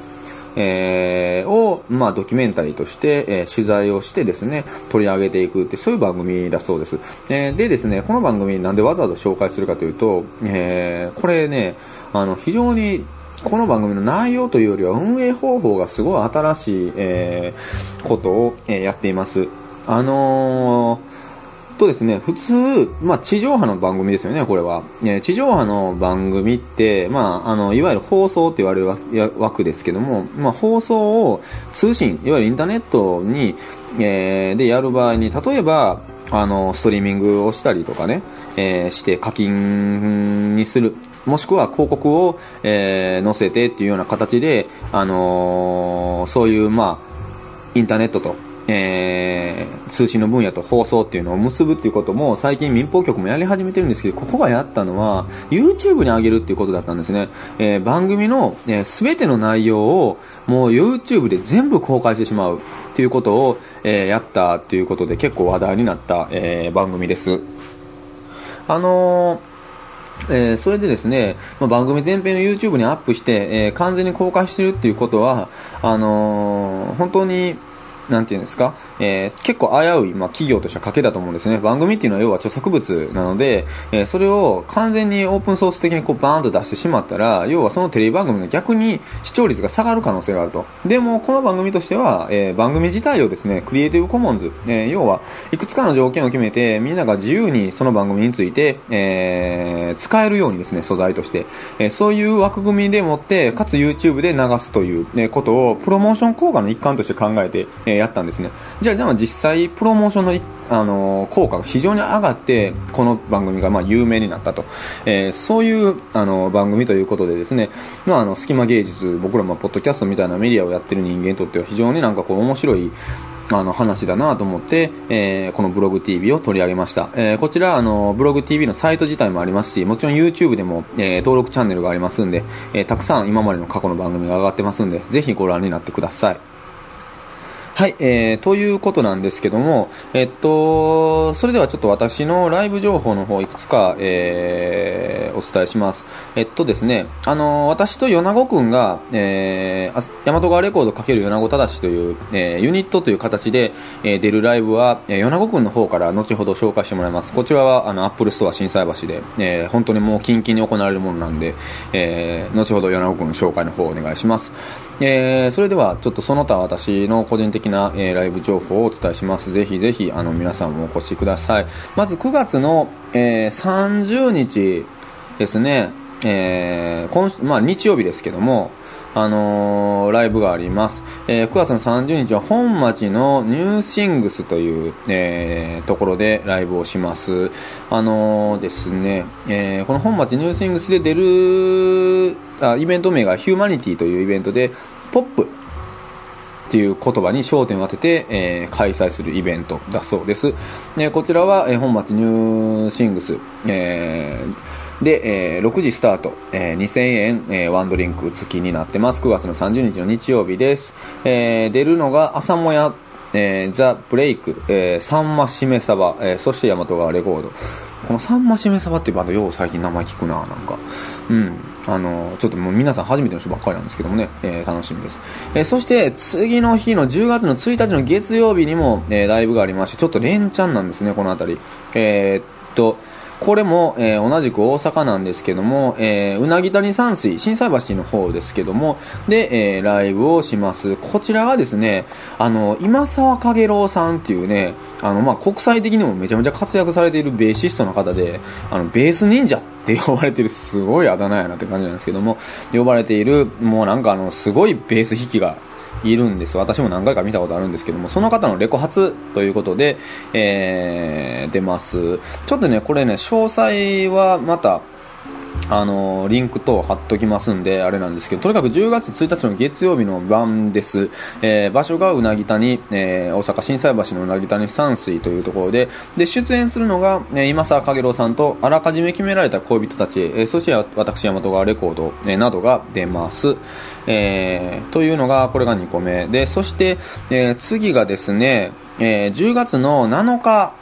えーを、まあ、ドキュメンタリーとして、えー取材をしてですね、取り上げていくって、そういう番組だそうです。えーでですね、この番組なんでわざわざ紹介するかというと、えこれね、あの、非常に、この番組の内容というよりは運営方法がすごい新しい、えことを、えやっています。あのとですね、普通、まあ、地上波の番組ですよね、これは。え地上波の番組って、まあ、あの、いわゆる放送って言われる枠ですけども、まあ、放送を通信、いわゆるインターネットに、えーでやる場合に、例えば、あの、ストリーミングをしたりとかね、えーして課金にする。もしくは広告を、えー載せてっていうような形で、あのーそういう、まあ、インターネットと、えー通信の分野と放送っていうのを結ぶっていうことも最近民放局もやり始めてるんですけど、ここがやったのは YouTube に上げるっていうことだったんですね。えー番組の、えー全ての内容をもう YouTube で全部公開してしまうっていうことを、えーやったっていうことで結構話題になった、えー番組です。あのーえーそれでですね、まあ、番組全編を YouTube にアップして、えー完全に公開してるっていうことは、あのー本当に、なんていうんですか、えー結構危うい、まあ、企業としては賭けだと思うんですね。番組っていうのは要は著作物なので、えーそれを完全にオープンソース的にこうバーンと出してしまったら、要はそのテレビ番組が逆に視聴率が下がる可能性があると。でも、この番組としては、えー番組自体をですね、クリエイティブコモンズ、えー要はいくつかの条件を決めて、みんなが自由にその番組について、えー使えるようにですね、素材として、えーそういう枠組みでもって、かつ YouTube で流すという、ね、ことを、プロモーション効果の一環として考えて、えーやったんですね。じゃあ、じゃあ実際、プロモーションの、あのー効果が非常に上がって、この番組がまあ有名になったと。えーそういう、あのー番組ということでですね、まあ、あの、隙間芸術、僕らもポッドキャストみたいなメディアをやってる人間にとっては非常になんかこう面白い、あの話だなと思って、えーこのブログ TV を取り上げました。えーこちら、あの、ブログ TV のサイト自体もありますし、もちろん YouTube でも、えー登録チャンネルがありますんで、えーたくさん今までの過去の番組が上がってますんで、ぜひご覧になってください。はい、えー、ということなんですけども、えっと、それではちょっと私のライブ情報の方いくつか、えー、お伝えします。えっとですね、あの、私と米子くんが、えー、あ大和川レコードかける米子正という、えー、ユニットという形で、えー出るライブは、えー、米子くんの方から後ほど紹介してもらいます。こちらは、あの、アップルストア心斎橋で、えー、本当にもうキンキンに行われるものなんで、えー、後ほど米子くんの紹介の方をお願いします。えー、それでは、ちょっとその他私の個人的な、えーライブ情報をお伝えします。ぜひぜひ、あの、皆さんもお越しください。まず9月の、えー、30日ですね、えー、今、まあ日曜日ですけども、あのーライブがあります。えー9月の30日は本町のニューシングスという、えーところでライブをします。あのーですね、えーこの本町ニューシングスで出る、あイベント名がヒューマニティというイベントで、ポップっていう言葉に焦点を当てて、えー開催するイベントだそうです。でこちらは、え本町ニューシングス、えーで、えー6時スタート、えー2000円、えーワンドリンク付きになってます。9月の30日の日曜日です。えー出るのが朝もや、えーザ・ブレイク、えーサンマシメサバ、えーそして大和川レコード。このサンマシメサバっていうバンド、よう最近名前聞くな、なんか。うん。あの、ちょっともう皆さん初めての人ばっかりなんですけどもね、えー楽しみです。えーそして、次の日の10月の1日の月曜日にも、えーライブがありまして、ちょっと連チャンなんですね、このあたり。えーっと、これも、えー同じく大阪なんですけども、えーうなぎ谷山水、震災橋の方ですけども、で、えーライブをします。こちらがですね、あの、今沢影郎さんっていうね、あの、まあ、国際的にもめちゃめちゃ活躍されているベーシストの方で、あの、ベース忍者って呼ばれてる、すごいあだ名やなって感じなんですけども、呼ばれている、もうなんかあの、すごいベース弾きがいるんです。私も何回か見たことあるんですけども、その方のレコ発ということで、えー、出ます。ちょっとね、これね、詳細はまた、あのリンク等貼っときますんで、あれなんですけど、とにかく10月1日の月曜日の晩です。えー場所がうなぎ谷、えー大阪心斎橋のうなぎ谷山水というところで、で、出演するのが、えー今沢影郎さんと、あらかじめ決められた恋人たち、えーそして私、大和川レコード、えーなどが出ます。えーというのが、これが2個目。で、そして、えー次がですね、えー10月の7日、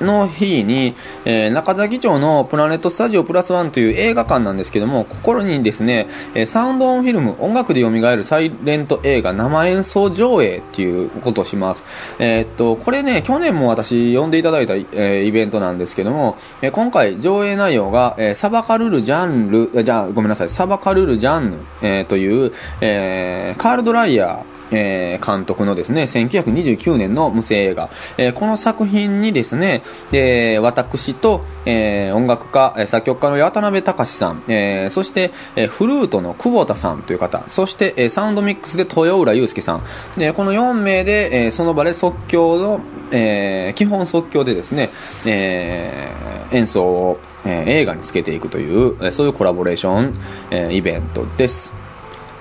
の日に、えー中崎町のプラネットスタジオプラスワンという映画館なんですけども、心にですね、えーサウンドオンフィルム、音楽で蘇るサイレント映画生演奏上映っていうことをします。えーっと、これね、去年も私呼んでいただいた、えーイベントなんですけども、えー今回上映内容が、えーサバカルルジャンル、じゃあごめんなさい、サバカルルジャンヌ、えーという、えーカールドライヤー、えー監督のですね、1929年の無声映画。えーこの作品にですね、えー私と、えー音楽家、作曲家の渡辺隆さん、えーそして、えーフルートの久保田さんという方、そして、えーサウンドミックスで豊浦祐介さん。で、この4名で、えーその場で即興の、えー基本即興でですね、えー演奏を、えー映画につけていくという、そういうコラボレーション、えーイベントです。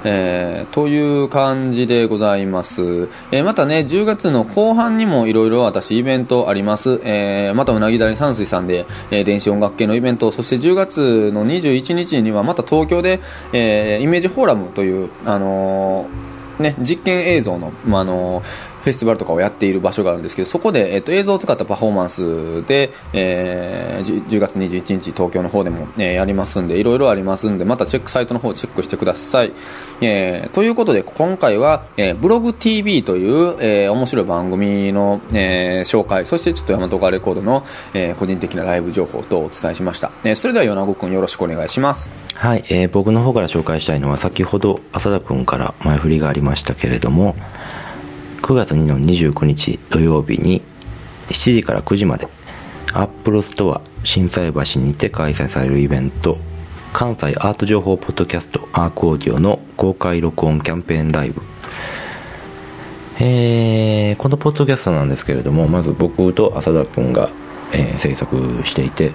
えーという感じでございます。えーまたね、10月の後半にもいろいろ私イベントあります。えーまたうなぎ谷山水さんで、え電子音楽系のイベント、そして10月の21日にはまた東京で、えイメージフォーラムという、あのね、実験映像の、まあ、あのフェスティバルとかをやっている場所があるんですけど、そこで、えっと、映像を使ったパフォーマンスで、えー、10 10月21日東京の方でも、えーやりますんで、いろいろありますんで、またチェックサイトの方をチェックしてください。えー、ということで、今回は、えーブログ TV という、えー面白い番組の、えー紹介、そしてちょっと大和川レコードの、えー個人的なライブ情報等をお伝えしました。えーそれでは、米子くんよろしくお願いします。はい、えー僕の方から紹介したいのは先ほど浅田くんから前振りがありましたけれども9月2の29日土曜日に7時から9時までアップルストア心斎橋にて開催されるイベント関西アート情報ポッドキャストアークオーディオの公開録音キャンペーンライブ。えーこのポッドキャストなんですけれどもまず僕と浅田くんが、えー制作していて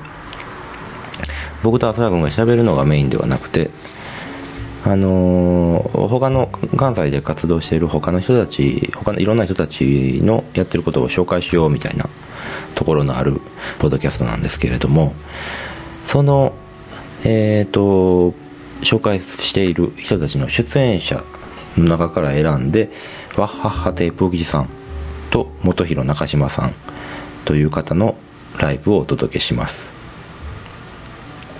僕と浅田君が喋るのがメインではなくてあの他の関西で活動している他の人たち他のいろんな人たちのやってることを紹介しようみたいなところのあるポッドキャストなんですけれどもそのえっ、と紹介している人たちの出演者の中から選んでワッハッハテープおじさんと元弘中島さんという方のライブをお届けします、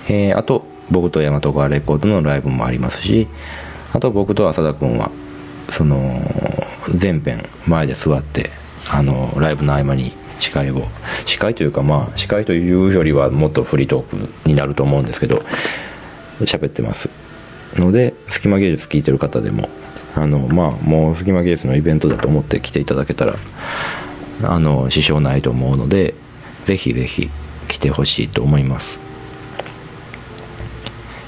えーあと僕と大和川レコードのライブもありますしあと僕と浅田君はその前編前で座ってあのライブの合間に司会を司会というかまあ司会というよりはもっとフリートークになると思うんですけど喋ってます。ので隙間芸術聞いてる方でもあのまあもう隙間芸術のイベントだと思って来ていただけたらあの支障ないと思うのでぜひぜひ来てほしいと思います。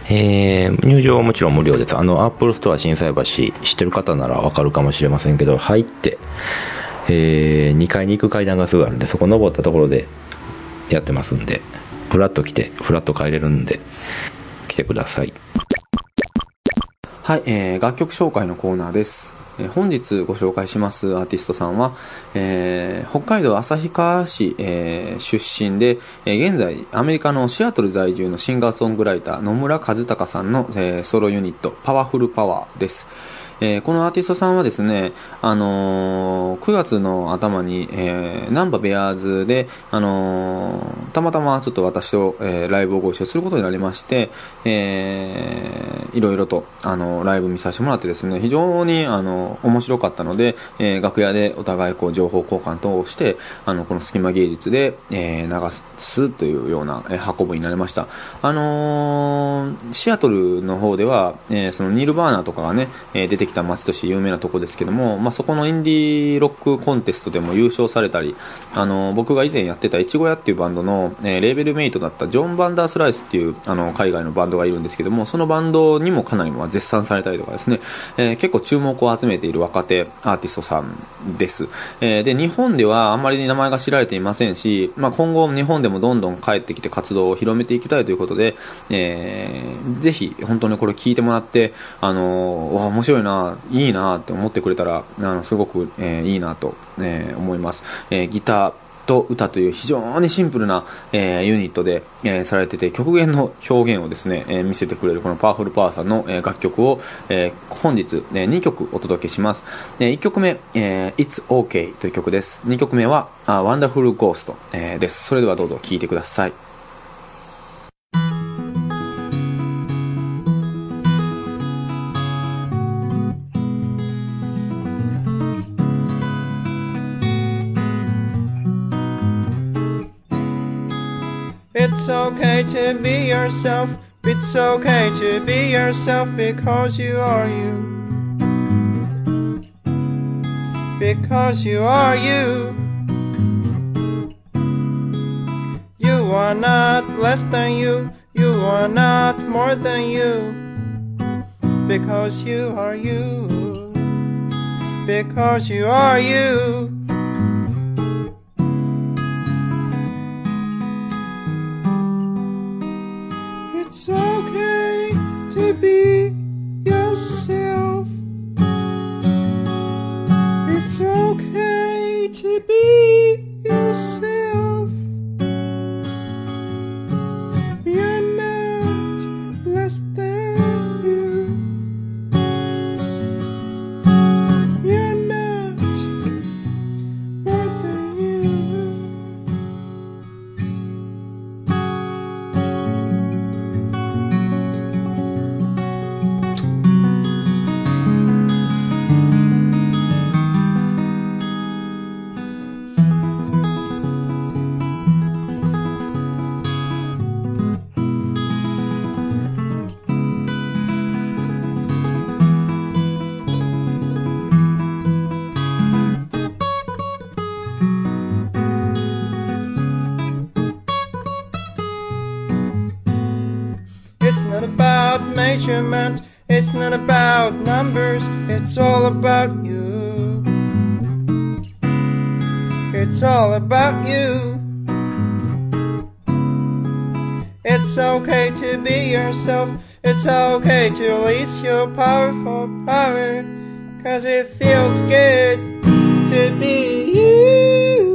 えー入場はもちろん無料です。あの、アップルストア心斎橋知ってる方ならわかるかもしれませんけど、入って、えー2階に行く階段がすぐあるんで、そこ登ったところでやってますんで、ふらっと来て、ふらっと帰れるんで、来てください。はい、えー、楽曲紹介のコーナーです。え本日ご紹介しますアーティストさんは、えー北海道旭川市、えー出身で、えー現在アメリカのシアトル在住のシンガーソングライター野村和孝さんの、えソロユニットパワフルパワーです。えーこのアーティストさんはですね、あのー9月の頭に、えー、ナンバベアーズで、あのーたまたまちょっと私と、えーライブをご一緒することになりまして、えーいろいろと、あのライブ見させてもらってですね、非常に、あの面白かったので、えー楽屋でお互いこう情報交換等をして、あの、この隙間芸術で、えー流すというような、えー運ぶになりました。あのーシアトルの方では、えーそのニール・バーナーとかがね、えー出てきた街として有名なとこですけども、まあ、そこのインディーロックコンテストでも優勝されたり、あの僕が以前やってたいちご屋っていうバンドの、えーレーベルメイトだったジョン・バンダースライスっていう、あの、海外のバンドがいるんですけども、そのバンドにもかなりまあ絶賛されたりとかですね、えー結構注目を集めている若手アーティストさんです。えーで、日本ではあんまり名前が知られていませんし、まあ、今後日本でもどんどん帰ってきて活動を広めていきたいということで、えーぜひ本当にこれ聞いてもらって、あのーわ面白いな、いいなって思ってくれたら、あのすごく、えーいいなと、えー思います。えーギター、と歌という非常にシンプルな、えーユニットで、えーされてて極限の表現をですね、えー見せてくれるこのパワフルパワーさんの、えー楽曲を、えー本日、え2曲お届けします。え1曲目、えー It's OK という曲です。2曲目は、Wonderful Ghost、えです。それではどうぞ聴いてください。It's okay to be yourself. It's okay to be yourself because you are you. Because you are you. You are not less than you. You are not more than you. Because you are you. Because you are you. Be yourself. It's okay to be yourself. yourself. It's okay to release your powerful power, cause it feels good to be you.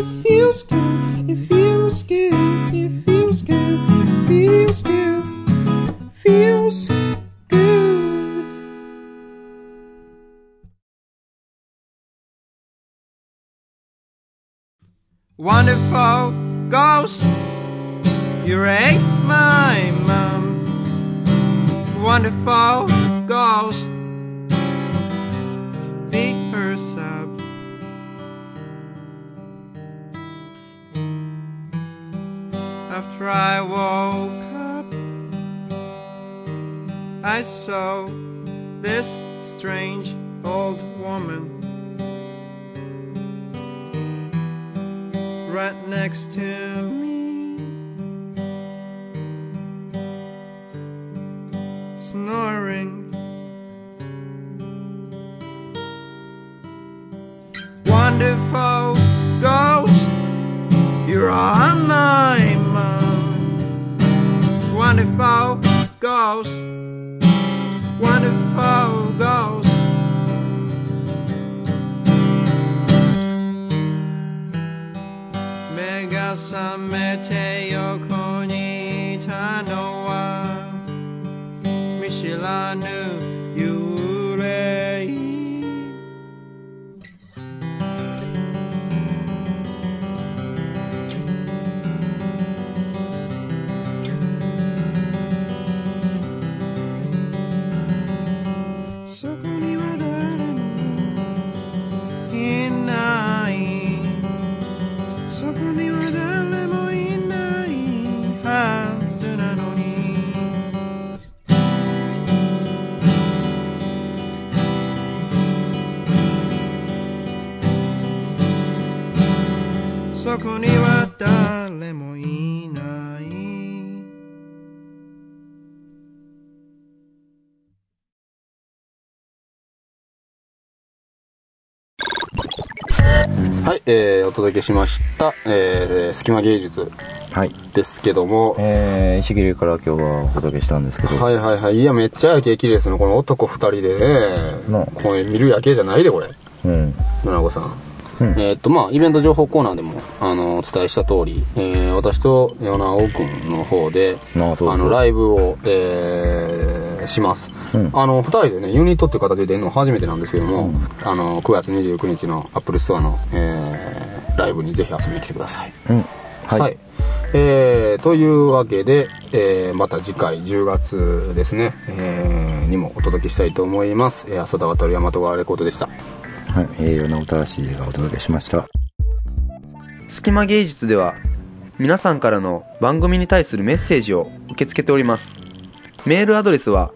It feels good, it feels good, it feels good, it feels good, feels good. Wonderful ghost you ate my mom. Wonderful ghost, beat her up. After I woke up, I saw this strange old woman right next to me. Ghost, wonderful ghost. 目がには誰もいないはい、えー、お届けしました、えー、隙間芸術はい。ですけども、えー、石切りから今日はお届けしたんですけど、はいはいはい。いや、めっちゃ夜景綺麗ですね。この男二人でね。これ見る夜景じゃないで、これ。うん。野中さん。うんえーっと、まあ、イベント情報コーナーでも、あの、お伝えした通り、えー、私と米尾くんの方で、あの、ライブを、えー、します。うんあの、二人でね、ユニットっていう形で出るの初めてなんですけども、あの、9月29日のアップルストアの、えー、ライブにぜひ遊びに来てください。うん。はい。はい。えー、というわけで、えー、また次回10月ですね、えー、にもお届けしたいと思います。えー、浅田渡大和川レコードでした。はい。えー、米尾正がお届けしました。隙間芸術では皆さんからの番組に対するメッセージを受け付けておりますメールアドレスは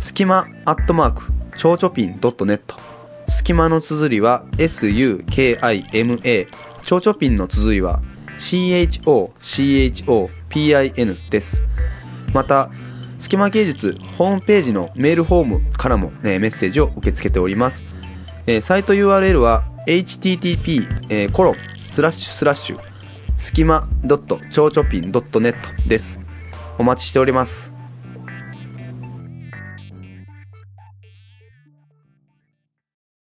すきまアットマークちょうちょぴん .net すきまの綴りは SUKIMA ちょうちょぴんの綴りは CHOCHOPIN ですまたすきま芸術ホームページのメールフォームからも、ね、メッセージを受け付けておりますえーサイト URL は http えーコロンスラッシュスラッシュスキマドットちょうちょぴん .net です。お待ちしております。